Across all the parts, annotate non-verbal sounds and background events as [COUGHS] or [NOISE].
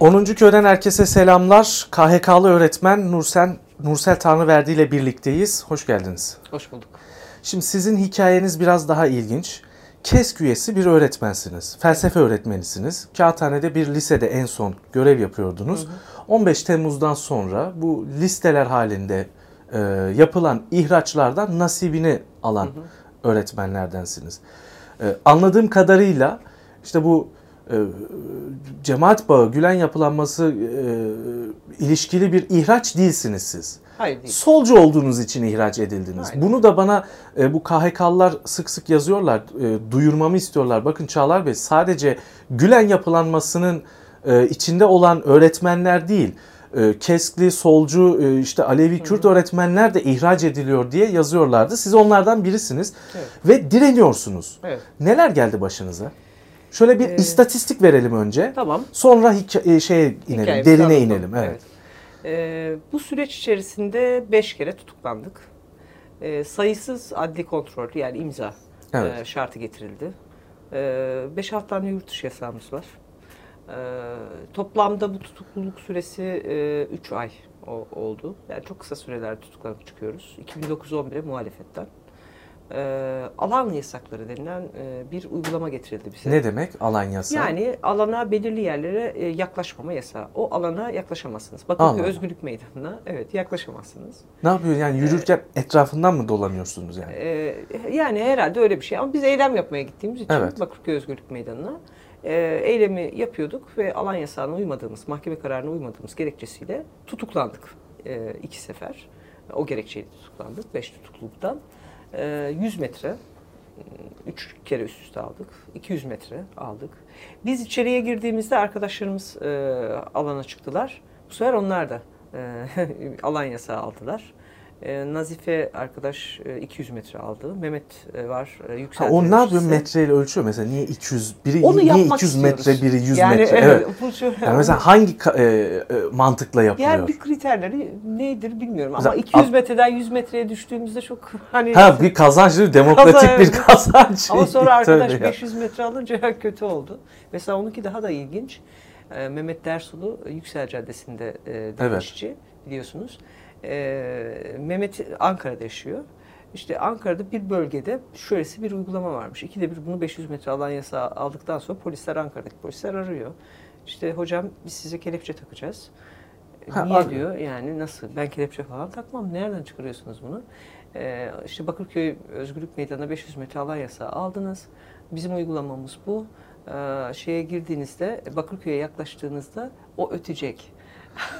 10. köyden herkese selamlar. KHK'lı öğretmen Nursen Nursel Tanrıverdi ile birlikteyiz. Hoş geldiniz. Hoş bulduk. Şimdi sizin hikayeniz biraz daha ilginç. KESK üyesi bir öğretmensiniz. Felsefe öğretmenisiniz. Kağıthane'de bir lisede en son görev yapıyordunuz. Hı hı. 15 Temmuz'dan sonra bu listeler halinde e, yapılan ihraçlardan nasibini alan hı hı. öğretmenlerdensiniz. E, anladığım kadarıyla işte bu e, cemaat bağı, Gülen yapılanması e, ilişkili bir ihraç değilsiniz siz. Hayır değil. Solcu olduğunuz için ihraç edildiniz. Aynen. Bunu da bana e, bu KHK'lılar sık sık yazıyorlar, e, duyurmamı istiyorlar. Bakın Çağlar Bey sadece Gülen yapılanmasının e, içinde olan öğretmenler değil, e, Keskli, solcu, e, işte Alevi, Kürt Hı-hı. öğretmenler de ihraç ediliyor diye yazıyorlardı. Siz onlardan birisiniz evet. ve direniyorsunuz. Evet. Neler geldi başınıza? Şöyle bir ee, istatistik verelim önce. Tamam. Sonra hikaye, şeye inelim, Hikaye, derine tamam, inelim. Evet. evet. Ee, bu süreç içerisinde 5 kere tutuklandık. Ee, sayısız adli kontrol yani imza evet. e, şartı getirildi. 5-6 ee, tane yurt dışı yasağımız var. Ee, toplamda bu tutukluluk süresi 3 e, ay oldu. Yani çok kısa sürelerde tutuklanıp çıkıyoruz. 2009-11'e muhalefetten e, alan yasakları denilen e, bir uygulama getirildi bize. Ne demek alan yasağı? Yani alana belirli yerlere e, yaklaşmama yasağı. O alana yaklaşamazsınız. Bakın Özgürlük Meydanı'na evet yaklaşamazsınız. Ne yapıyor yani yürürken ee, etrafından mı dolanıyorsunuz yani? E, yani herhalde öyle bir şey ama biz eylem yapmaya gittiğimiz için evet. Bakırköy Özgürlük Meydanı'na e, eylemi yapıyorduk ve alan yasağına uymadığımız, mahkeme kararına uymadığımız gerekçesiyle tutuklandık e, iki sefer. O gerekçeyle tutuklandık, beş tutukluluktan. 100 ee, metre 3 kere üst üste aldık. 200 metre aldık. Biz içeriye girdiğimizde arkadaşlarımız e, alana çıktılar. Bu sefer onlar da e, [LAUGHS] alan yasağı aldılar. E, Nazife arkadaş e, 200 metre aldı. Mehmet e, var e, yükseltici. O ne yapıyor metreyle ölçüyor mesela niye 200 biri Onu niye 200 istiyoruz. metre biri 100 yani, metre [LAUGHS] evet. evet. yani mesela hangi e, e, mantıkla yapılıyor? Yani bir kriterleri nedir bilmiyorum mesela, ama 200 metreden 100 metreye düştüğümüzde çok [LAUGHS] hani Ha bir kazanç demokratik Kazan, bir kazanç. Ama sonra [LAUGHS] arkadaş 500 metre alınca kötü oldu. Mesela onunki daha da ilginç. E, Mehmet Dersulu Yüksel Caddesi'nde e, evet. biliyorsunuz. E, Mehmet Ankara'da yaşıyor. İşte Ankara'da bir bölgede şöylesi bir uygulama varmış. İkide bir bunu 500 metre alan yasağı aldıktan sonra polisler Ankara'daki polisler arıyor. İşte hocam biz size kelepçe takacağız. Ha, Niye abi. diyor yani nasıl ben kelepçe falan takmam nereden çıkarıyorsunuz bunu? Ee, işte Bakırköy Özgürlük Meydanı'na 500 metre alan yasağı aldınız. Bizim uygulamamız bu. Ee, şeye girdiğinizde Bakırköy'e yaklaştığınızda o ötecek.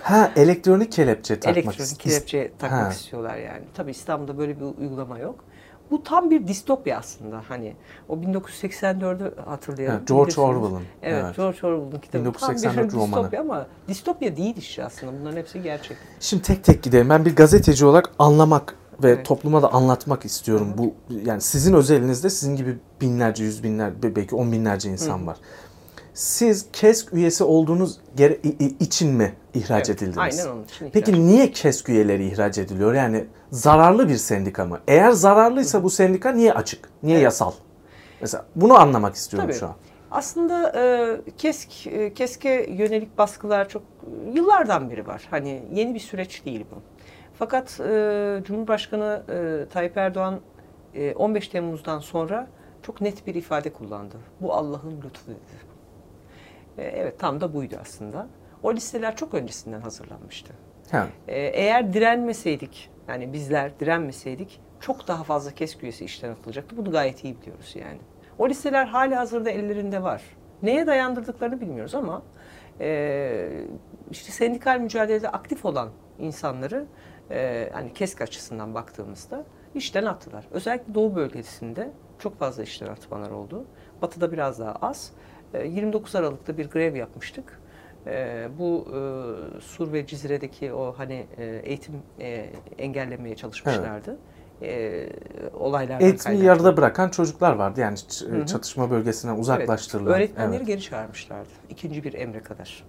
Ha elektronik kelepçe takmak Elektronik kelepçe takmak ha. istiyorlar yani. Tabii İstanbul'da böyle bir uygulama yok. Bu tam bir distopya aslında hani. O 1984'ü hatırlayalım. Evet, George Orwell'ın. Evet, evet, George Orwell'ın kitabı. 1984 tam bir romanı. distopya ama distopya değil işte aslında. Bunların hepsi gerçek. Şimdi tek tek gidelim. Ben bir gazeteci olarak anlamak ve evet. topluma da anlatmak istiyorum. Hı. Bu yani sizin özelinizde sizin gibi binlerce, yüz binler, belki on binlerce insan Hı. var siz KESK üyesi olduğunuz için mi ihraç evet, edildiniz? Aynen onun için. Peki ihraç. niye KESK üyeleri ihraç ediliyor? Yani zararlı bir sendika mı? Eğer zararlıysa bu sendika niye açık? Niye evet. yasal? Mesela bunu anlamak istiyorum Tabii. şu an. Aslında e, KESK, e, KESK'e yönelik baskılar çok yıllardan beri var. Hani yeni bir süreç değil bu. Fakat e, Cumhurbaşkanı e, Tayyip Erdoğan e, 15 Temmuz'dan sonra çok net bir ifade kullandı. Bu Allah'ın lütfu dedi. E, evet tam da buydu aslında. O listeler çok öncesinden hazırlanmıştı. Ha. E, eğer direnmeseydik, yani bizler direnmeseydik çok daha fazla KESK üyesi işten atılacaktı. Bunu gayet iyi biliyoruz yani. O listeler hali hazırda ellerinde var. Neye dayandırdıklarını bilmiyoruz ama e, işte sendikal mücadelede aktif olan insanları e, hani KESK açısından baktığımızda işten attılar. Özellikle Doğu bölgesinde çok fazla işten atmalar oldu. Batı'da biraz daha az. 29 ee, Aralık'ta bir grev yapmıştık. Ee, bu e, Sur ve Cizire'deki o hani e, eğitim e, engellemeye çalışmışlardı. Evet olaylardan Eğitimi kaynaklı. yarıda bırakan çocuklar vardı. Yani Hı-hı. çatışma bölgesinden uzaklaştırılan. Evet. Öğretmenleri evet. geri çağırmışlardı. İkinci bir emre kadar.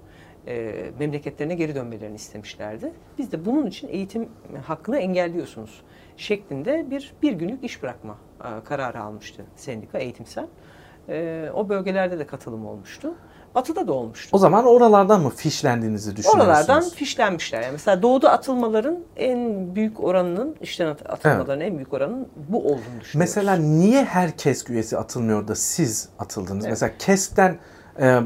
E, memleketlerine geri dönmelerini istemişlerdi. Biz de bunun için eğitim hakkını engelliyorsunuz şeklinde bir bir günlük iş bırakma e, kararı almıştı sendika eğitimsel. E, o bölgelerde de katılım olmuştu. Batı'da da olmuştu. O zaman oralardan mı fişlendiğinizi düşünüyorsunuz? Oralardan fişlenmişler. Yani mesela doğuda atılmaların en büyük oranının, işten at- atılmaların en büyük oranının bu olduğunu düşünüyoruz. Mesela niye her KESK üyesi atılmıyor da siz atıldınız? Evet. Mesela KESK'ten e,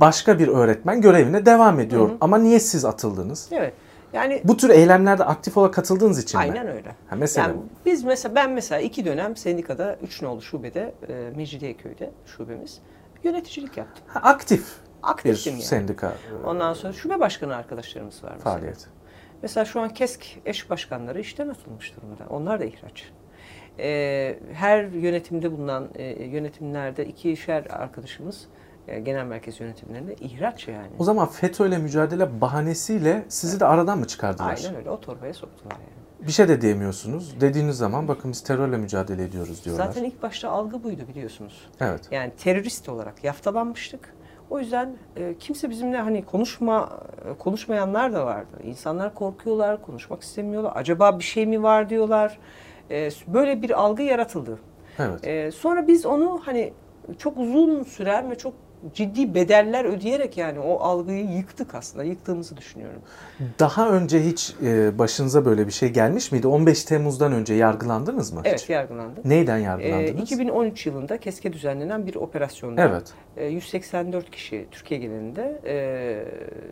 başka bir öğretmen görevine devam ediyor. Ama niye siz atıldınız? Evet. Yani Bu tür eylemlerde aktif olarak katıldığınız için mi? aynen öyle. Ha, mesela Yani biz mesela ben mesela iki dönem sendikada üç nolu şubede e, Mecidiyeköy'de şubemiz yöneticilik yaptım. ha, aktif bir Aktiftim yani. sendika e, Ondan sonra şube başkanı arkadaşlarımız var mesela. faaliyeti. Mesela şu an KESK eş başkanları işten atılmış durumda. Onlar da ihraç. Ee, her yönetimde bulunan e, yönetimlerde ikişer arkadaşımız e, genel merkez yönetimlerinde ihraç yani. O zaman FETÖ'yle mücadele bahanesiyle sizi de aradan mı çıkardılar? Aynen öyle o torbaya soktular yani. Bir şey de diyemiyorsunuz. Dediğiniz zaman bakın biz terörle mücadele ediyoruz diyorlar. Zaten ilk başta algı buydu biliyorsunuz. Evet. Yani terörist olarak yaftalanmıştık. O yüzden e, kimse bizimle hani konuşma e, konuşmayanlar da vardı. İnsanlar korkuyorlar, konuşmak istemiyorlar. Acaba bir şey mi var diyorlar. E, böyle bir algı yaratıldı. Evet. Ee, sonra biz onu hani çok uzun süren ve çok ciddi bedeller ödeyerek yani o algıyı yıktık aslında. Yıktığımızı düşünüyorum. Daha önce hiç e, başınıza böyle bir şey gelmiş miydi? 15 Temmuz'dan önce yargılandınız mı Evet hiç? yargılandık. Neyden Ee, yargılandınız? 2013 yılında KESK'e düzenlenen bir operasyonda Evet. e, 184 kişi Türkiye genelinde e,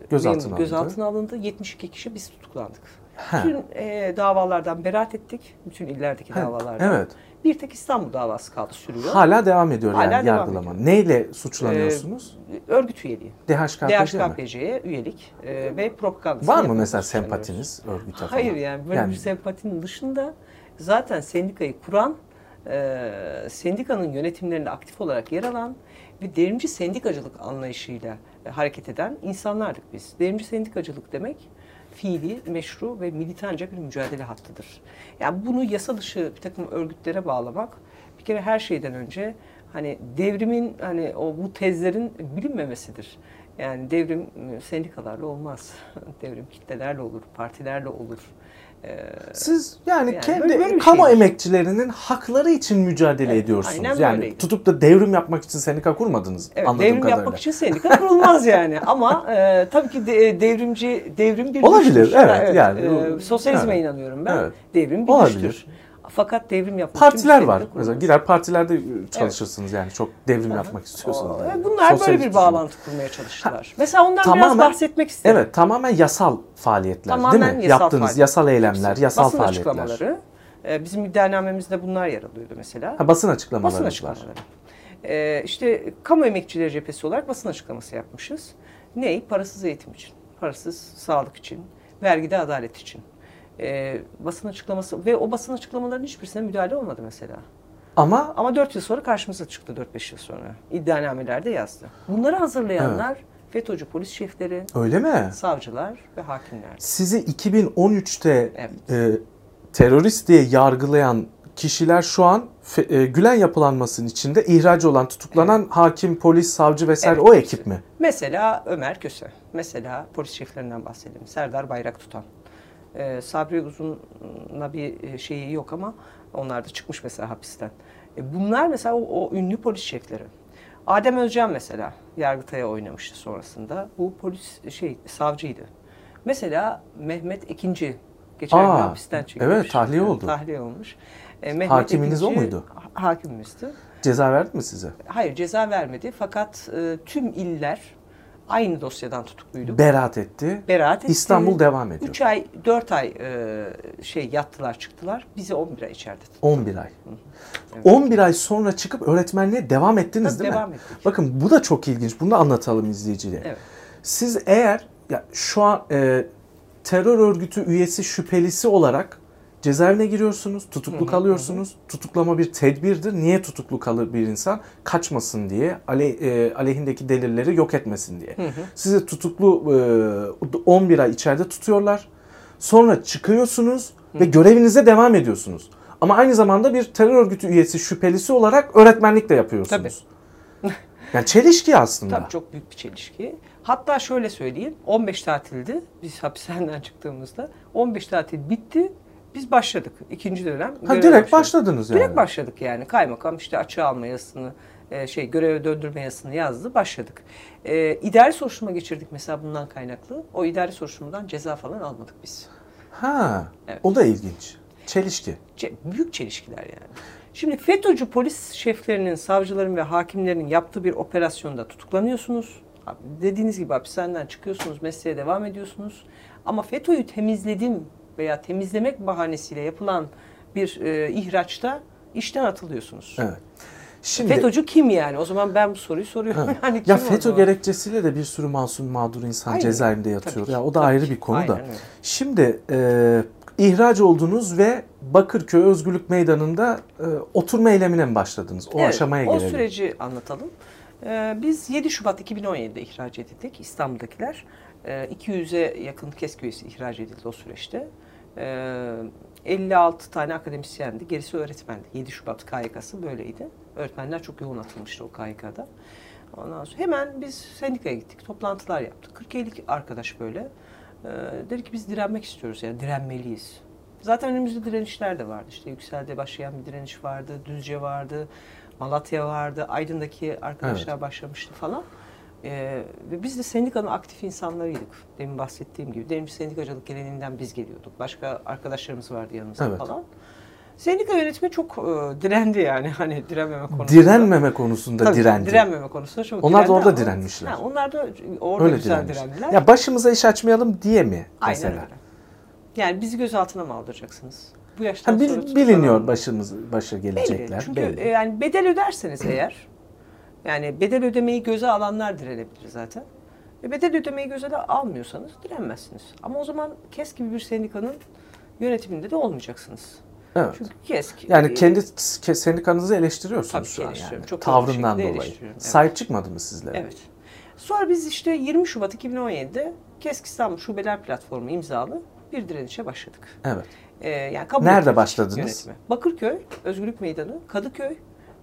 Gözaltına gözaltına alındı. 72 kişi biz tutuklandık. Ha. Bütün e, davalardan beraat ettik. Bütün illerdeki Ha, davalardan. Evet. Bir tek İstanbul davası kaldı sürüyor. Hala devam ediyor Hala yani devam yargılama. ediyor. Neyle suçlanıyorsunuz? Örgüt üyeliği. DHKPC? DHKPC'ye üyelik e, ve propaganda. Var mı mesela sempatiniz örgüte falan? Hayır yani böyle Yani- bir sempatinin dışında zaten sendikayı kuran, e, sendikanın yönetimlerinde aktif olarak yer alan ve devrimci sendikacılık anlayışıyla e, hareket eden insanlardık biz. Devrimci sendikacılık demek fiili, meşru ve militanca bir mücadele hattıdır. Yani bunu yasa dışı bir takım örgütlere bağlamak bir kere her şeyden önce hani devrimin hani o bu tezlerin bilinmemesidir. Yani devrim e, sendikalarla olmaz. [LAUGHS] devrim kitlelerle olur, partilerle olur. Siz yani, Yani kendi böyle- böyle kamu şey. emekçilerinin hakları için mücadele Evet, ediyorsunuz. aynen yani böyleydi. tutup da devrim yapmak için sendika kurmadınız evet, anladığım devrim kadarıyla. yapmak için sendika kurulmaz yani. Ama e, tabii ki de, devrimci devrim bir Olabilir, güçtür. evet, yani e, sosyalizme evet. inanıyorum ben. Evet. Devrim bir Olabilir. güçtür. Fakat devrim yapmak Partiler için bir var. Mesela gider partilerde çalışırsınız yani çok devrim yapmak istiyorsanız. Aa, yani. Bunlar böyle Sosyalist bir düşünün. bağlantı kurmaya çalıştılar. Mesela ondan biraz tamamen- bahsetmek isterim. Evet tamamen yasal faaliyetler Tamamen değil mi? yasal Yaptığınız faaliyet. yasal eylemler, yasal Basın faaliyetler. açıklamaları. e, bizim iddianamemizde bunlar yer alıyordu mesela. Ha, basın açıklamaları Basın var. açıklamaları. Ee, işte kamu emekçileri cephesi olarak basın açıklaması yapmışız. Ney? Parasız eğitim için, parasız sağlık için, vergide adalet için. Ee, basın açıklaması ve o basın açıklamalarının hiçbirisine müdahale olmadı mesela. Ama Ama 4 yıl sonra karşımıza çıktı 4-5 yıl sonra. İddianamelerde yazdı. Bunları hazırlayanlar FETÖ'cü polis şefleri, öyle mi? savcılar ve hakimler. Sizi 2013'te Evet. e, terörist diye yargılayan kişiler şu an fe- e, Gülen yapılanmasının içinde ihraç olan, tutuklanan hakim, polis, savcı vesaire Evet. o ekip mi? Mesela Ömer Köse, mesela polis şeflerinden bahsedelim. Serdar Bayrak tutan. Ee, Sabri Uzun'la bir e, şeyi yok ama onlar da çıkmış mesela hapisten. E, bunlar mesela o, o ünlü polis şefleri. Adem Özcan mesela Yargıtay'a oynamıştı sonrasında. Bu polis şey savcıydı. Mesela Mehmet Ekinci geçen gün Aa, hapisten çıkmış. evet, tahliye oldu. Tahliye olmuş. E, Mehmet Hakiminiz o Ekinci- muydu? Ha- Hakimimizdi. Ceza verdi mi size? Hayır ceza vermedi fakat e, tüm iller aynı dosyadan tutukluydu. Beraat etti. Beraat etti. İstanbul devam ediyor. 3 ay, 4 ay e, şey yattılar çıktılar. Bizi 11 ay içeride tuttu. 11 ay. Evet. 11 ay sonra çıkıp öğretmenliğe devam ettiniz Tabii değil devam mi? ettik. Bakın bu da çok ilginç. Bunu da anlatalım izleyicilere. Evet. Siz eğer ya şu an e, terör örgütü üyesi şüphelisi olarak cezaevine giriyorsunuz, tutuklu kalıyorsunuz. Tutuklama bir tedbirdir. Niye tutuklu kalır bir insan? Kaçmasın diye, ale, e, aleyhindeki delilleri yok etmesin diye. Sizi tutuklu e, 11 ay içeride tutuyorlar. Sonra çıkıyorsunuz ve görevinize devam ediyorsunuz. Ama aynı zamanda bir terör örgütü üyesi şüphelisi olarak öğretmenlik de yapıyorsunuz. Yani çelişki aslında. Tabii çok büyük bir çelişki. Hatta şöyle söyleyeyim. 15 tatildi. Biz hapishaneden çıktığımızda 15 tatil bitti. Biz başladık ikinci dönem. Ha direkt başladık. başladınız yani. Direkt başladık yani. Kaymakam işte açığa alma yasını, e, şey göreve döndürme yasını yazdı. Başladık. E, idari soruşturma geçirdik mesela bundan kaynaklı. O idari soruşturmadan ceza falan almadık biz. Ha. Evet. O da ilginç. Çelişki. Ce- büyük çelişkiler yani. Şimdi FETÖ'cü polis şeflerinin, savcıların ve hakimlerin yaptığı bir operasyonda tutuklanıyorsunuz. Dediğiniz gibi hapishaneden çıkıyorsunuz, mesleğe devam ediyorsunuz. Ama FETÖ'yü temizledim veya temizlemek bahanesiyle yapılan bir e, ihraçta işten atılıyorsunuz. Evet. Şimdi FETÖ'cü kim yani? O zaman ben bu soruyu soruyorum. Evet. [LAUGHS] yani kim ya o FETÖ gerekçesiyle de bir sürü masum mağdur insan Aynen. cezaevinde yatıyor. ki, Ya o da ayrı ki. bir konu da. Aynen öyle. Şimdi e, ihraç oldunuz ve Bakırköy Özgürlük Meydanı'nda e, oturma eylemine mi başladınız? O Evet, aşamaya o gelelim. süreci anlatalım. Ee, biz 7 Şubat 2017'de ihraç edildik İstanbul'dakiler. Ee, 200'e yakın KESK üyesi ihraç edildi o süreçte. Ee, 56 tane akademisyendi, gerisi öğretmendi. 7 Şubat KYK'sı böyleydi. Öğretmenler çok yoğun atılmıştı o KYK'da. Ondan sonra hemen biz sendikaya gittik, toplantılar yaptık. 40-50 arkadaş böyle. Ee, dedi ki biz direnmek istiyoruz yani direnmeliyiz. Zaten önümüzde direnişler de vardı. İşte Yüksel'de başlayan bir direniş vardı, Düzce vardı, Malatya vardı, Aydın'daki arkadaşlar başlamıştı falan. Ee, biz de sendikanın aktif insanlarıydık. Demin bahsettiğim gibi. Demin sendikacılık geleneğinden biz geliyorduk. Başka arkadaşlarımız vardı yanımızda Evet. falan. Sendika yönetimi çok e, direndi yani. [LAUGHS] Hani direnmeme konusunda. Direnmeme konusunda Tabii, direndi. Direnmeme konusunda çok Onlar da orada ama- direnmişler. Ha, onlar da orada Öyle güzel direnmiş. direndiler. Ya başımıza iş açmayalım diye mi Aynen mesela? öyle. Yani bizi gözaltına mı aldıracaksınız? Bu yaştan Ha, bil- sonra biliniyor başımız başa Belli. gelecekler. Çünkü belli. e, yani bedel öderseniz [CLEARS THROAT] eğer yani bedel ödemeyi göze alanlar direnebilir zaten. Ve bedel ödemeyi göze de almıyorsanız direnmezsiniz. Ama o zaman KES gibi bir sendikanın yönetiminde de olmayacaksınız. evet. Çünkü KESK Yani e, kendi ke- sendikanızı eleştiriyorsunuz Tabii şu an yani. Çok Tavrından dolayı. evet. Sahip çıkmadı mı sizlere? Evet. Sonra biz işte 20 Şubat 2017'de KESK İstanbul Şubeler Platformu imzalı bir direnişe başladık. Evet. Ee, yani kabul Nerede başladınız? yönetimi. Bakırköy, Özgürlük Meydanı, Kadıköy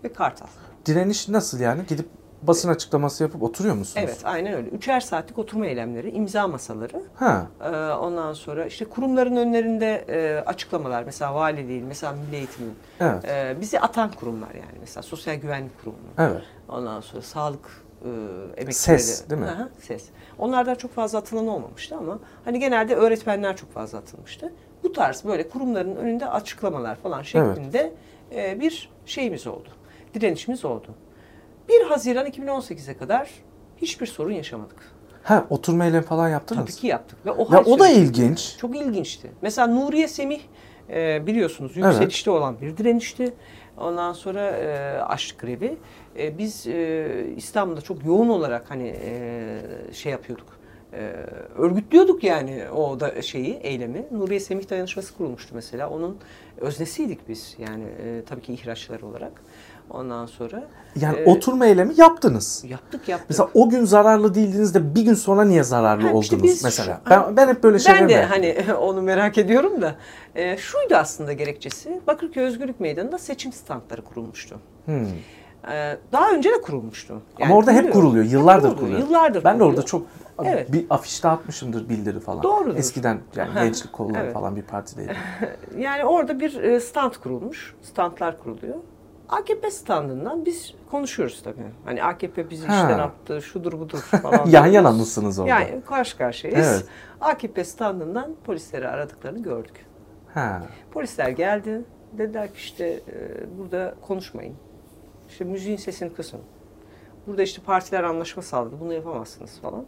ve Kartal. Direniş nasıl yani? Gidip basın açıklaması yapıp oturuyor musunuz? Evet aynen öyle. Üçer saatlik oturma eylemleri, imza masaları. Ha. Ee, ondan sonra işte kurumların önlerinde e, açıklamalar. Mesela valiliğin, mesela milli eğitimin. Evet. Ee, bizi atan kurumlar yani. Mesela sosyal güvenlik kurumu. Evet. Ondan sonra sağlık e, emekçileri. Ses, değil mi? Hı, ses. Onlardan çok fazla atılan olmamıştı ama hani genelde öğretmenler çok fazla atılmıştı. Bu tarz böyle kurumların önünde açıklamalar falan şeklinde e, bir şeyimiz oldu. Direnişimiz oldu. 1 Haziran 2018'e kadar hiçbir sorun yaşamadık. Ha oturma eylemi falan yaptınız. Tabii ki yaptık. Ve o, Ya o da ilginç. Çok ilginçti. Mesela Nuriye Semih e, biliyorsunuz yükselişte olan bir direnişti. Ondan sonra e, açlık grevi. E, biz e, İstanbul'da çok yoğun olarak hani e, şey yapıyorduk. E, örgütlüyorduk yani o da şeyi, eylemi. Nuriye Semih Dayanışması kurulmuştu mesela. Onun öznesiydik biz yani e, tabii ki ihraçlar olarak. Ondan sonra Yani e, oturma eylemi yaptınız. yaptık yaptık. Mesela o gün zararlı değildiniz de bir gün sonra niye zararlı Ha, işte oldunuz mesela? şu- ben, ben hep böyle şeyler Ben de merak hani [LAUGHS] onu merak ediyorum da. E, şuydu aslında gerekçesi. Bakırköy Özgürlük Meydanı'nda seçim standları kurulmuştu. Hmm. E, daha önce de kurulmuştu. Ama orada hep kuruluyor. kuruluyor. Yıllardır Hep kuruluyor. Yıllardır Ben de kuruluyor. orada çok Evet. bir afiş dağıtmışımdır bildiri falan. Doğrudur. Eskiden yani gençlik kolları evet. falan bir partideydim. [LAUGHS] Yani orada bir e, stand kurulmuş. Standlar kuruluyor. AKP standından biz konuşuyoruz tabii. Hani AKP bizi Ha. işten attı, şudur budur falan. [LAUGHS] Yan yana mısınız orada? Yani karşı karşıyayız. Evet. AKP standından polisleri aradıklarını gördük. Ha. Polisler geldi. Dediler ki işte e, burada konuşmayın. İşte müziğin sesini kısın. Burada işte partiler anlaşma sağladı. Bunu yapamazsınız falan.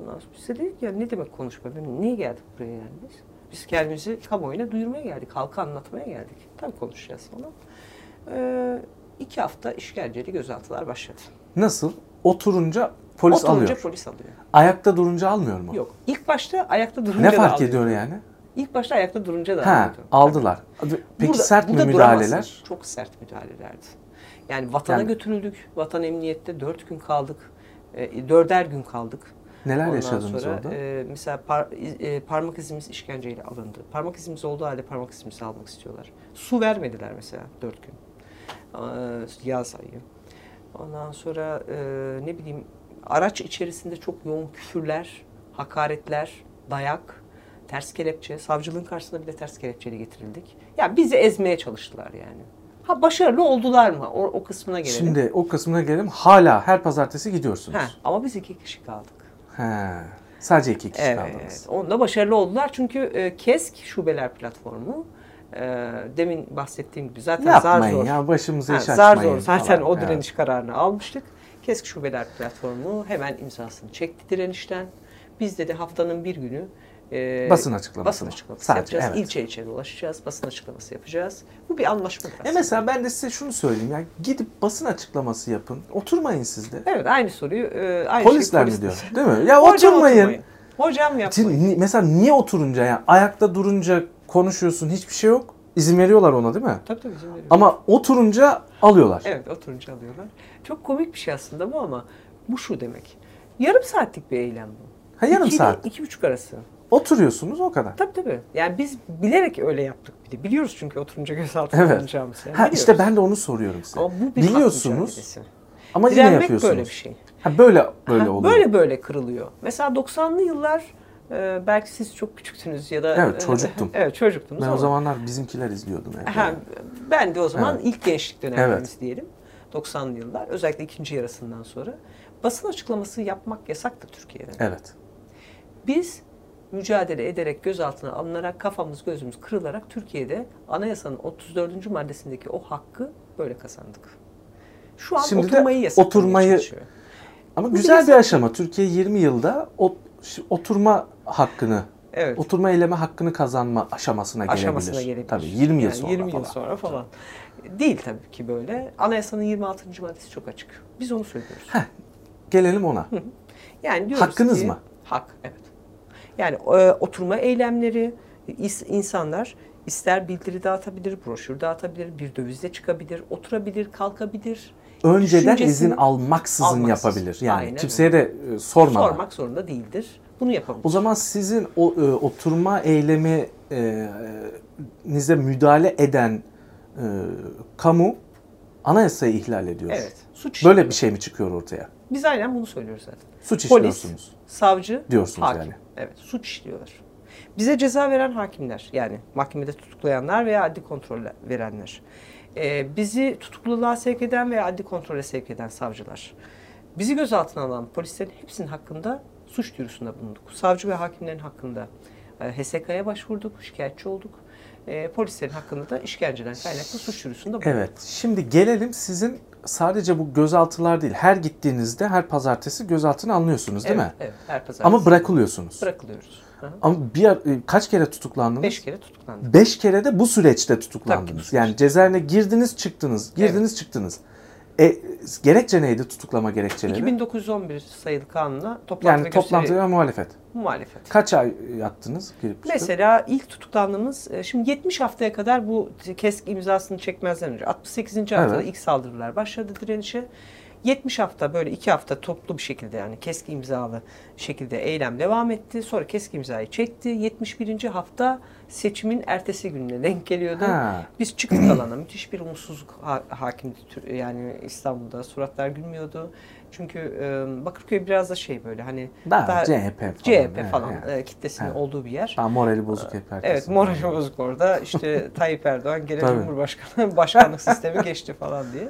Ondan sonra biz de dedik ya ne demek konuşma? Ben niye geldik buraya yani biz? Biz kendimizi kamuoyuna duyurmaya geldik. Halka anlatmaya geldik. Tabii konuşacağız falan. Ee, iki hafta işkenceli gözaltılar başladı. Nasıl? Oturunca polis Oturunca alıyor. polis alıyor. Ayakta durunca almıyor mu? Yok. İlk başta ayakta durunca Ne da fark alıyor. ediyor yani? İlk başta ayakta durunca da Ha, alıyordu. aldılar. Peki Burada- sert mi burada müdahaleler? duramazsın. Çok sert müdahalelerdi. Yani vatana Yani- götürüldük. Vatan emniyette dört gün kaldık. E, dörder gün kaldık. Neler Ondan yaşadınız sonra orada? e, mesela par- e, parmak izimiz işkenceyle alındı. Parmak izimiz olduğu halde parmak izimizi almak istiyorlar. Su vermediler mesela dört gün. Yaz ayı. Ondan sonra e, ne bileyim araç içerisinde çok yoğun küfürler, hakaretler, dayak, ters kelepçe, savcılığın karşısında bile ters kelepçeli getirildik. Ya bizi ezmeye çalıştılar yani. Ha başarılı oldular mı? O, o kısmına gelelim. Şimdi o kısmına gelelim. Hala her pazartesi gidiyorsunuz. Ha, ama biz iki kişi kaldık. He. Sadece iki kişi Evet, kaldınız. onda başarılı oldular çünkü e, KESK şubeler platformu e, demin bahsettiğim gibi zaten Yapmayın zar zor. ya başımıza iş zar açmayın zor zaten falan. o Evet. direniş kararını almıştık. KESK şubeler platformu hemen imzasını çekti direnişten. Biz de haftanın bir günü e, Basın açıklaması basın açıklaması Sadece, yapacağız. evet. İlçe ilçe dolaşacağız. Basın açıklaması yapacağız. Bu bir anlaşma. E mesela ben de size şunu söyleyeyim. Yani gidip basın açıklaması yapın. Oturmayın siz de. Evet aynı soruyu e, aynı Polisler şey mi diyor? Değil mi? Ya Hocam oturmayın. Hocam yapmayın. Şimdi mesela niye oturunca yani ayakta durunca konuşuyorsun hiçbir şey yok. İzin veriyorlar ona değil mi? Tabii tabii izin veriyorum. Ama oturunca alıyorlar. Evet oturunca alıyorlar. Çok komik bir şey aslında bu ama bu şu demek. Yarım saatlik bir eylem bu. Ha yarım İki saat. iki buçuk arası. Oturuyorsunuz o kadar. Tabii tabii. Yani biz bilerek öyle yaptık bir de. Biliyoruz çünkü oturunca gözaltına Evet. alınacağımızı. Yani Ha biliyoruz. işte ben de onu soruyorum size. Ama bu bir Biliyorsunuz ama yine Direnmek yapıyorsunuz. böyle bir şey. Ha böyle böyle Ha, oluyor. Böyle böyle kırılıyor. Mesela 90'lı yıllar e, belki siz çok küçüktünüz ya da Evet, e, çocuktum. [LAUGHS] evet çocuktunuz Ben ama o zamanlar bizimkiler izliyordum. evde. Ha, ben de o zaman Evet. ilk gençlik dönemimiz Evet. diyelim. 90'lı yıllar özellikle ikinci yarısından sonra basın açıklaması yapmak yasaktı Türkiye'de. Evet. Biz mücadele ederek gözaltına alınarak kafamız gözümüz kırılarak Türkiye'de anayasanın 34. maddesindeki o hakkı böyle kazandık. Şu an Şimdi oturmayı yasaklamaya oturmayı- çalışıyor. Ama Bu güzel bir aşama. Türkiye 20 yılda o, oturma hakkını, Evet. oturma eyleme hakkını kazanma aşamasına gelebilir. aşamasına gelebilir. Tabii 20 yıl Yani sonra 20 falan. yıl sonra falan. Değil tabii ki böyle. Anayasanın 26. maddesi çok açık. Biz onu söylüyoruz. Gelelim ona. Yani diyoruz Hakkınız ki- mı? Hak, evet. Yani e, oturma eylemleri, is- insanlar ister bildiri dağıtabilir, broşür dağıtabilir, bir dövizle çıkabilir, oturabilir, kalkabilir. Önceden izin almaksızın almaksızın. yapabilir. Yani Aynen kimseye de e, sormadan. Sormak zorunda değildir. Bunu yapabilir. O zaman sizin o e, oturma eylemi e, nize müdahale eden e, kamu anayasayı ihlal ediyor. Evet. Suç Böyle işliyor. bir şey mi çıkıyor ortaya? Biz aynen bunu söylüyoruz zaten. Suç Polis, işliyorsunuz. savcı, Diyorsunuz hakim. yani. Evet, suç işliyorlar. Bize ceza veren hakimler, yani mahkemede tutuklayanlar veya adli kontrol verenler. Ee, bizi tutukluluğa sevk eden veya adli kontrole sevk eden savcılar. Bizi gözaltına alan polislerin hepsinin hakkında suç duyurusunda bulunduk. Savcı ve hakimlerin hakkında e, HSK'ya başvurduk, şikayetçi olduk. E, polislerin hakkında da işkenceden kaynaklı suç duyurusunda bulunduk. Evet. Şimdi gelelim sizin sadece bu gözaltılar değil. Her gittiğinizde her pazartesi gözaltına alınıyorsunuz değil evet, mi? Evet, her pazartesi. Ama bırakılıyorsunuz. bırakılıyoruz. Hı. Ama bir e, kaç kere tutuklandınız? Beş kere tutuklandık. Beş kere de bu süreçte Tabii tutuklandınız. süreçte. Yani cezaevine girdiniz çıktınız, girdiniz çıktınız. E, gerekçe neydi tutuklama gerekçeleri? 2911 sayılı kanuna toplantı yani ve toplantı gösteri ve muhalefet. muhalefet. Kaç ay yattınız girip? Mesela ilk tutuklandığımız, e, şimdi 70 haftaya kadar bu KESK imzasını çekmezden önce 68. haftada Evet. ilk saldırılar başladı direnişe. 70 hafta böyle iki hafta toplu bir şekilde yani KESK imzalı şekilde eylem devam etti. Sonra KESK imzayı çekti. 71. hafta seçimin ertesi gününe denk geliyordu. Ha. Biz çıktık alana. Müthiş bir umutsuzluk ha- hakimdi yani İstanbul'da. Suratlar gülmüyordu. Çünkü e, Bakırköy biraz da şey böyle hani Daha CHP falan. CHP falan evet. e, kitlesinin Evet. olduğu bir yer. Daha morali bozuk hep herkes. Evet morali bozuk orada. İşte [LAUGHS] Tayyip Erdoğan gene. Cumhurbaşkanı başkanlık sistemi geçti falan diye.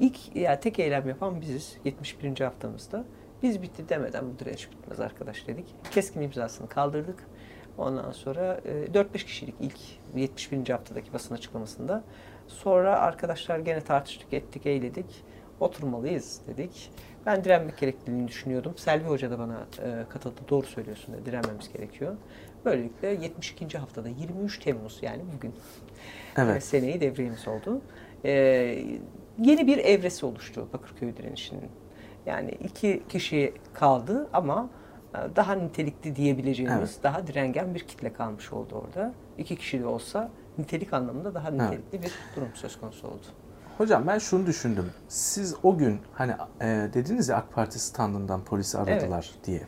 İlk ya tek eylem yapan biziz 71. haftamızda. Biz bitti demeden bu direniş bitmez arkadaş dedik. Keskin imzasını kaldırdık. Ondan sonra e, 4-5 kişilik ilk 71. haftadaki basın açıklamasında. Sonra arkadaşlar gene tartıştık, ettik, eyledik. Oturmalıyız dedik. Ben direnmek gerektiğini düşünüyordum. Selvi Hoca da bana e, katıldı. Doğru söylüyorsun dedi. Direnmemiz gerekiyor. Böylelikle 72. haftada 23 Temmuz yani bugün e, Evet. seneyi devreyemiz oldu. E, yeni bir evresi oluştu Bakırköy direnişinin. Yani iki kişi kaldı ama e, daha nitelikli diyebileceğimiz, Evet. daha direngen bir kitle kalmış oldu orada. İki kişi de olsa nitelik anlamında daha nitelikli bir durum söz konusu oldu. Hocam ben şunu düşündüm. Siz o gün hani e, dediniz ya AK Parti standından polisi aradılar diye.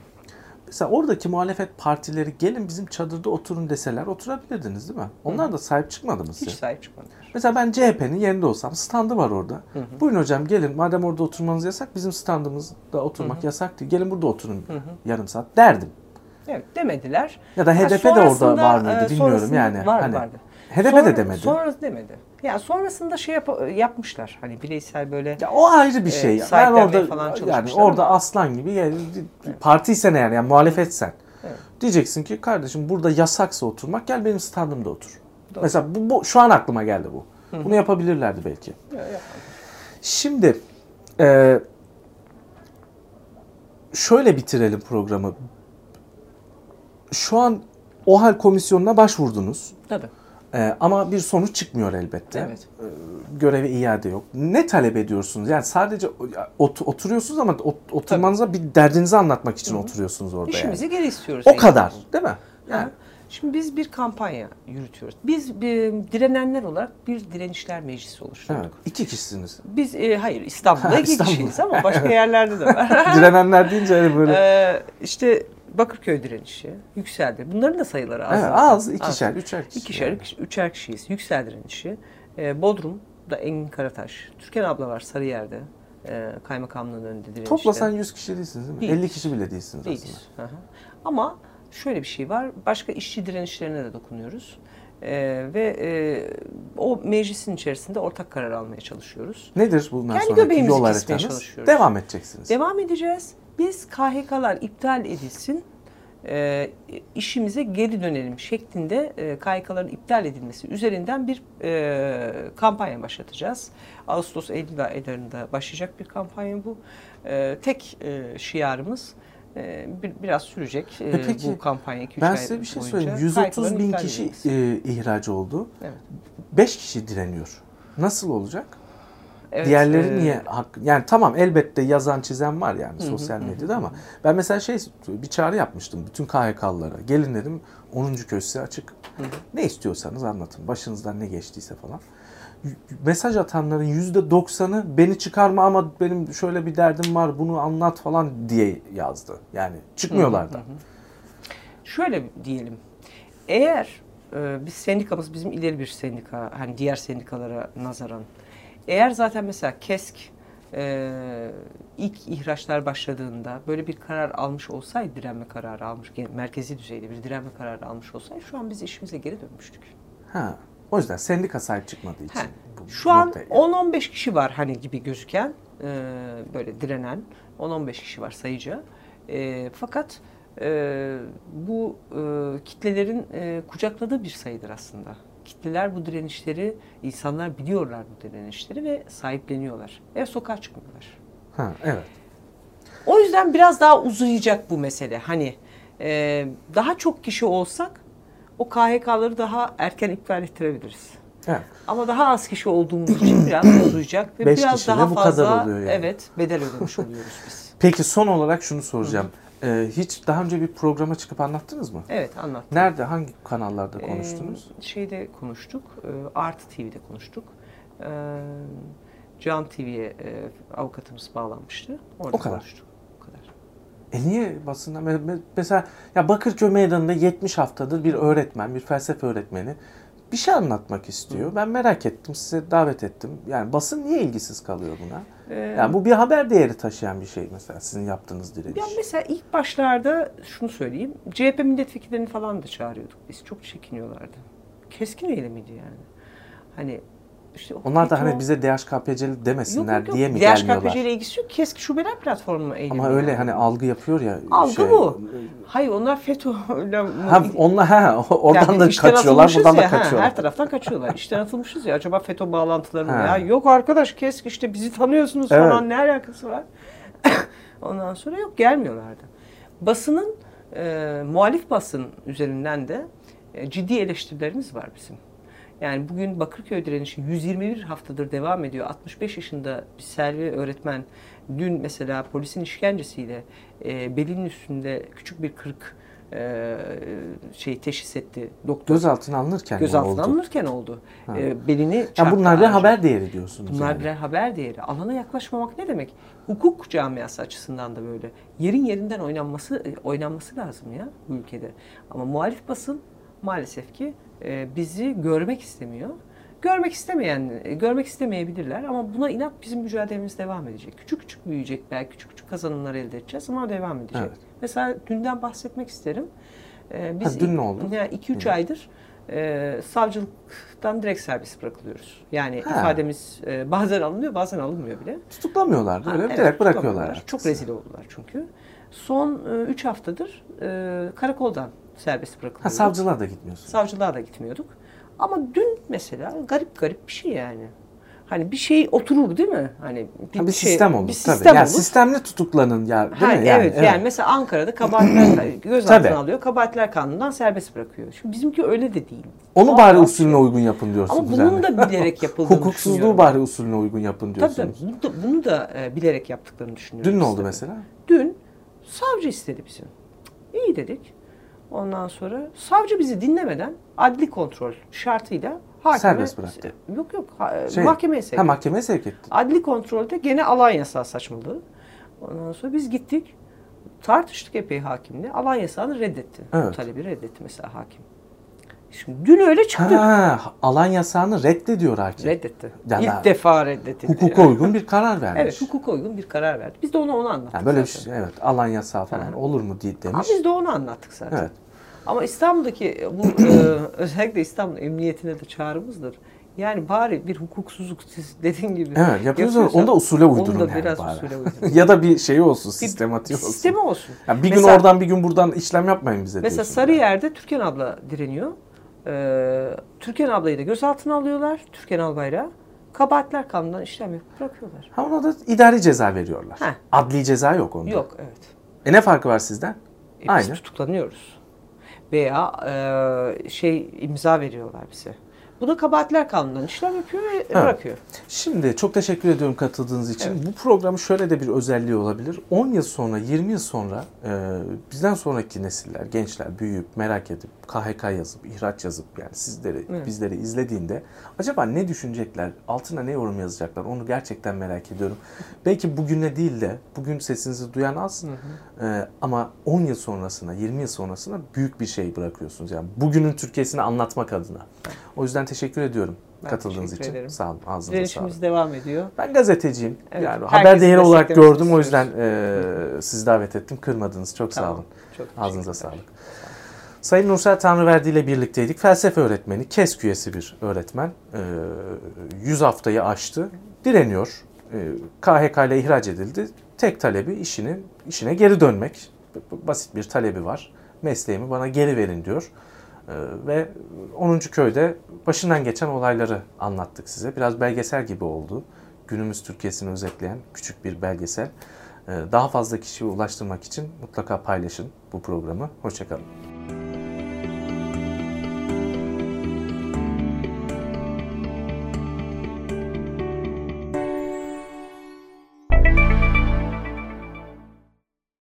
Mesela oradaki muhalefet partileri gelin bizim çadırda oturun deseler oturabilirdiniz değil mi? Onlar da sahip çıkmadı mı Hiç size? sahip çıkmadılar. Mesela ben CHP'nin yerinde olsam standı var orada. Buyurun hocam gelin madem orada oturmanız yasak bizim standımızda oturmak yasak değil. Gelin burada oturun yarım saat derdim. Evet demediler. Ya da HDP de orada var mıydı e, bilmiyorum yani. Var, Hani vardı. HDP Sonra- de demedi. Sonrası demedi. Ya sonrasında şey yap- yapmışlar. Hani bireysel böyle Ya o ayrı bir e, şey. ben sahiplenmeye orada falan yani orada ama- aslan gibi yani partiysen eğer yani muhalefetsen Evet. diyeceksin ki kardeşim burada yasaksa oturmak gel benim standımda otur. Doğru. Mesela bu, bu şu an aklıma geldi bu. Bunu yapabilirlerdi belki. Ya. Şimdi e, şöyle bitirelim programı. Şu an OHAL komisyonuna başvurdunuz. Tabii. E, ama bir sonuç çıkmıyor elbette. Evet. E, göreve iade yok. Ne talep ediyorsunuz? Yani sadece ot- oturuyorsunuz ama ot- oturmanıza bir derdinizi anlatmak için oturuyorsunuz orada İşimizi yani. geri istiyoruz. O yani. kadar değil mi? Yani Ha. Şimdi biz bir kampanya yürütüyoruz. Biz bir, direnenler olarak bir direnişler meclisi oluşturduk. evet, iki kişisiniz. Biz e, hayır İstanbul'da iki İstanbul. kişiyiz ama başka yerlerde de var. [LAUGHS] Direnenler deyince hani böyle Ee, işte Bakırköy direnişi, Yükseldi. Bunların da sayıları az. evet, az, ikişer, üçer kişi. İkişer, yani. üç- üçer kişiyiz. Yüksel direnişi. Ee, Bodrum'da Engin Karataş. Türkan abla var Sarıyer'de. Ee, kaymakamlığın önünde direnişte. Toplasan 100 kişi değilsiniz değil mi? Değiliz. 50 kişi bile değilsiniz aslında. Değiliz. Hı hı. Ama şöyle bir şey var. Başka işçi direnişlerine de dokunuyoruz. Ee, ve e, o meclisin içerisinde ortak karar almaya çalışıyoruz. Nedir bundan Kendi sonraki yol çalışıyoruz. Devam edeceksiniz. Devam edeceğiz. Biz KHK'lar iptal edilsin, e, işimize geri dönelim şeklinde e, KHK'ların iptal edilmesi üzerinden bir e, kampanya başlatacağız. Ağustos Eylül aylarında başlayacak bir kampanya bu. E, tek e, şiarımız e, bir, biraz sürecek e, E peki, bu kampanya 2-3 ben size bir şey söyleyeyim. 130 KHK'ların bin kişi e, ihraç oldu. Evet. 5 kişi direniyor. Nasıl olacak? Evet, Diğerleri e, niye hak yani tamam elbette yazan çizen var yani Hı hı, sosyal hı hı, medyada ama ben mesela şey bir çağrı yapmıştım bütün KHK'lılara. Gelin dedim 10. köşesi açık. Hı hı. Ne istiyorsanız anlatın. Başınızdan ne geçtiyse falan. Mesaj atanların %90'ı beni çıkarma ama benim şöyle bir derdim var bunu anlat falan diye yazdı. Yani çıkmıyorlar da. Şöyle diyelim. Eğer e, biz sendikamız bizim ileri bir sendika hani diğer sendikalara nazaran. Eğer zaten mesela KESK e, ilk ihraçlar başladığında böyle bir karar almış olsaydı direnme kararı almış merkezi düzeyde bir direnme kararı almış olsaydı şu an biz işimize geri dönmüştük. Ha. O yüzden sendika sahip çıkmadığı için. Ha, Şu an noktaya- 10-15 kişi var hani gibi gözüken e, böyle direnen 10-15 kişi var sayıca. E, fakat e, bu e, kitlelerin e, kucakladığı bir sayıdır aslında. Kitleler bu direnişleri, insanlar biliyorlar bu direnişleri ve sahipleniyorlar. Ve sokağa çıkmıyorlar. Ha, evet. O yüzden biraz daha uzayacak bu mesele. Hani e, daha çok kişi olsak o KHK'ları daha erken iptal ettirebiliriz. Evet. Ama daha az kişi olduğumuz için biraz uzayacak ve Beş biraz daha bu kadar fazla oluyor yani. evet bedel ödemiş oluyoruz biz. Peki son olarak şunu soracağım. Ee, hiç daha önce bir programa çıkıp anlattınız mı? Evet anlattım. Nerede, hangi kanallarda konuştunuz? Ee, şeyde konuştuk. E, Artı TV'de konuştuk. E, Can TV'ye e, avukatımız bağlanmıştı. Orada O kadar. konuştuk. O kadar. E niye basında? Me- me- Mesela ya Bakırköy Meydanı'nda 70 haftadır bir öğretmen, bir felsefe öğretmeni bir şey anlatmak istiyor. Ben merak ettim, size davet ettim. Yani basın niye ilgisiz kalıyor buna? Ee, Yani bu bir haber değeri taşıyan bir şey mesela sizin yaptığınız direniş. Ya mesela ilk başlarda şunu söyleyeyim. CHP milletvekillerini falan da çağırıyorduk biz. Çok çekiniyorlardı. Keskin eylemiydi yani. Hani işte o Onlar da hani FETÖ- bize DHKPC'li demesinler Yok, yok, diye mi DHKPC gelmiyorlar? ile ilgisi yok. Keski şubeler platformu eylemi. Ama öyle yani. hani algı yapıyor ya. Algı şey- bu. Hayır onlar FETÖ. öyle- Ha, onlar ha oradan Yani da kaçıyorlar, buradan da ya, ha, kaçıyorlar. her taraftan kaçıyorlar. İşten atılmışız ya. Acaba FETÖ bağlantıları mı? Ha. Ya yok arkadaş kesk işte bizi tanıyorsunuz Evet. falan ne alakası var? [COUGHS] Ondan sonra yok gelmiyorlardı. Basının e, muhalif basın üzerinden de e, ciddi eleştirilerimiz var bizim. Yani bugün Bakırköy direnişi 121 haftadır devam ediyor. 65 yaşında bir Selvi öğretmen dün mesela polisin işkencesiyle e, belinin üstünde küçük bir kırık e, şey teşhis etti doktor. Gözaltına alınırken Gözaltına oldu? alınırken oldu. Ha. E, belini Ya çarptı bunlar bir ağaca. haber değeri diyorsunuz. Bunlar yani. birer haber değeri. Alana yaklaşmamak ne demek? Hukuk camiası açısından da böyle. Yerin yerinden oynanması e, oynanması lazım ya bu ülkede. Ama muhalif basın maalesef ki e, bizi görmek istemiyor. görmek istemeyen, görmek istemeyebilirler ama buna inat bizim mücadelemiz devam edecek. Küçük küçük büyüyecek belki küçük küçük kazanımlar elde edeceğiz ama devam edecek. Evet. Mesela dünden bahsetmek isterim. Ee, Ha, dün ne oldu? Yani 2-3 Hı. aydır e, savcılıktan direkt serbest bırakılıyoruz. Yani Ha. ifademiz e, bazen alınıyor bazen alınmıyor bile. Tutuklamıyorlar Ha, öyle evet, direkt bırakıyorlar. Çok rezil oldular çünkü. Son 3 haftadır e, karakoldan serbest Ha, bırakılıyoruz. savcılığa da gitmiyorsun. Savcılığa da gitmiyorduk. Ama dün mesela garip garip bir şey yani. Hani bir şey oturur değil mi? Hani Ha, bir şey- sistem olur Bir tabii. sistem yani olur. sistemli tutuklanın ya değil Ha, mi? evet, yani, mesela Ankara'da kabahatler [CLEARS THROAT] gözaltına Tabii. alıyor. Kabahatler kanunundan serbest bırakıyor. Şimdi bizimki öyle de değil. Onu Tuhaf bari usulüne şey. uygun yapın diyorsunuz. Ama bunun yani. da bilerek [LAUGHS] yapıldığını Hukuksuzluğu bari usulüne uygun yapın Tabii diyorsunuz. tabii. Bunu da, bunu da e, bilerek yaptıklarını düşünüyorum. Dün ne oldu tabii. mesela? Dün savcı istedi bizim. İyi dedik. Ondan sonra savcı bizi dinlemeden adli kontrol şartıyla hakime... Serbest bıraktı. Yok yok. ha- Şey, mahkemeye sevk Ha etti. mahkemeye sevk etti. Adli kontrolde gene alan yasağı saçmalığı. Ondan sonra biz gittik. Tartıştık epey hakimle. Alan yasağını reddetti. Bu Evet. talebi reddetti mesela hakim. Şimdi dün öyle çıktı. Ha, alan yasağını reddediyor hakim. Reddetti. Yani İlk defa reddetti. Hukuka uygun bir karar vermiş. Evet, hukuka uygun bir karar verdi. Biz de ona onu anlattık Yani böyle bir zaten. şey, evet alan yasağı falan Ha. olur mu diye Ama demiş. biz de onu anlattık zaten. Evet. Ama İstanbul'daki bu [CLEARS THROAT] e, özellikle İstanbul Emniyetine de çağrımızdır. Yani bari bir hukuksuzluk siz dediğin gibi. Evet yapıyorsanız yapıyorsan onu da usule uydurun Onu da yani biraz bari. usule [LAUGHS] uydurun. ya da bir şey olsun, Bir sistematiği olsun. Sistemi olsun. Yani bir gün Mesela- oradan bir gün buradan işlem yapmayın bize Mesela. Sarıyer'de Türkan abla direniyor. Ee, Türkan ablayı da gözaltına alıyorlar. Türkan Albayrak'ı. Kabahatler kanundan işlem yapıp bırakıyorlar. Ha ona da idari ceza veriyorlar. Heh. Adli ceza yok onda. Yok evet. E ne farkı var sizden? E, biz Aynı. tutuklanıyoruz. Veya e, şey imza veriyorlar bize. Bu da kabahatler kanundan işlem yapıyor ve bırakıyor. Şimdi çok teşekkür ediyorum katıldığınız için. Evet. Bu programın şöyle de bir özelliği olabilir. 10 yıl sonra, 20 yıl sonra e, bizden sonraki nesiller, gençler büyüyüp merak edip KHK yazıp, ihraç yazıp yani sizleri, Evet. bizleri izlediğinde acaba ne düşünecekler, altına ne yorum yazacaklar onu gerçekten merak ediyorum. Belki bugüne değil de bugün sesinizi duyan az e, ama 10 yıl sonrasına, 20 yıl sonrasına büyük bir şey bırakıyorsunuz. Yani bugünün Türkiye'sini anlatmak adına. O yüzden teşekkür ediyorum Ben katıldığınız teşekkür için. ederim. Sağ olun. Ağzınıza sağlık. Direnişimiz devam ediyor. Ben gazeteciyim. Evet, yani haber değeri olarak gördüm. O yüzden e, sizi davet ettim. Kırmadınız. Çok sağ Tamam. olun. Çok Ağzınıza sağlık. Sayın Nursel Tanrıverdi ile birlikteydik. Felsefe öğretmeni, KESK üyesi bir öğretmen. E, 100 haftayı aştı. Direniyor. E, KHK ile ihraç edildi. Tek talebi işini işine geri dönmek. Basit bir talebi var. Mesleğimi bana geri verin diyor. E, ve 10. köyde başından geçen olayları anlattık size. Biraz belgesel gibi oldu. Günümüz Türkiye'sini özetleyen küçük bir belgesel. E, daha fazla kişiye ulaştırmak için mutlaka paylaşın bu programı. Hoşçakalın.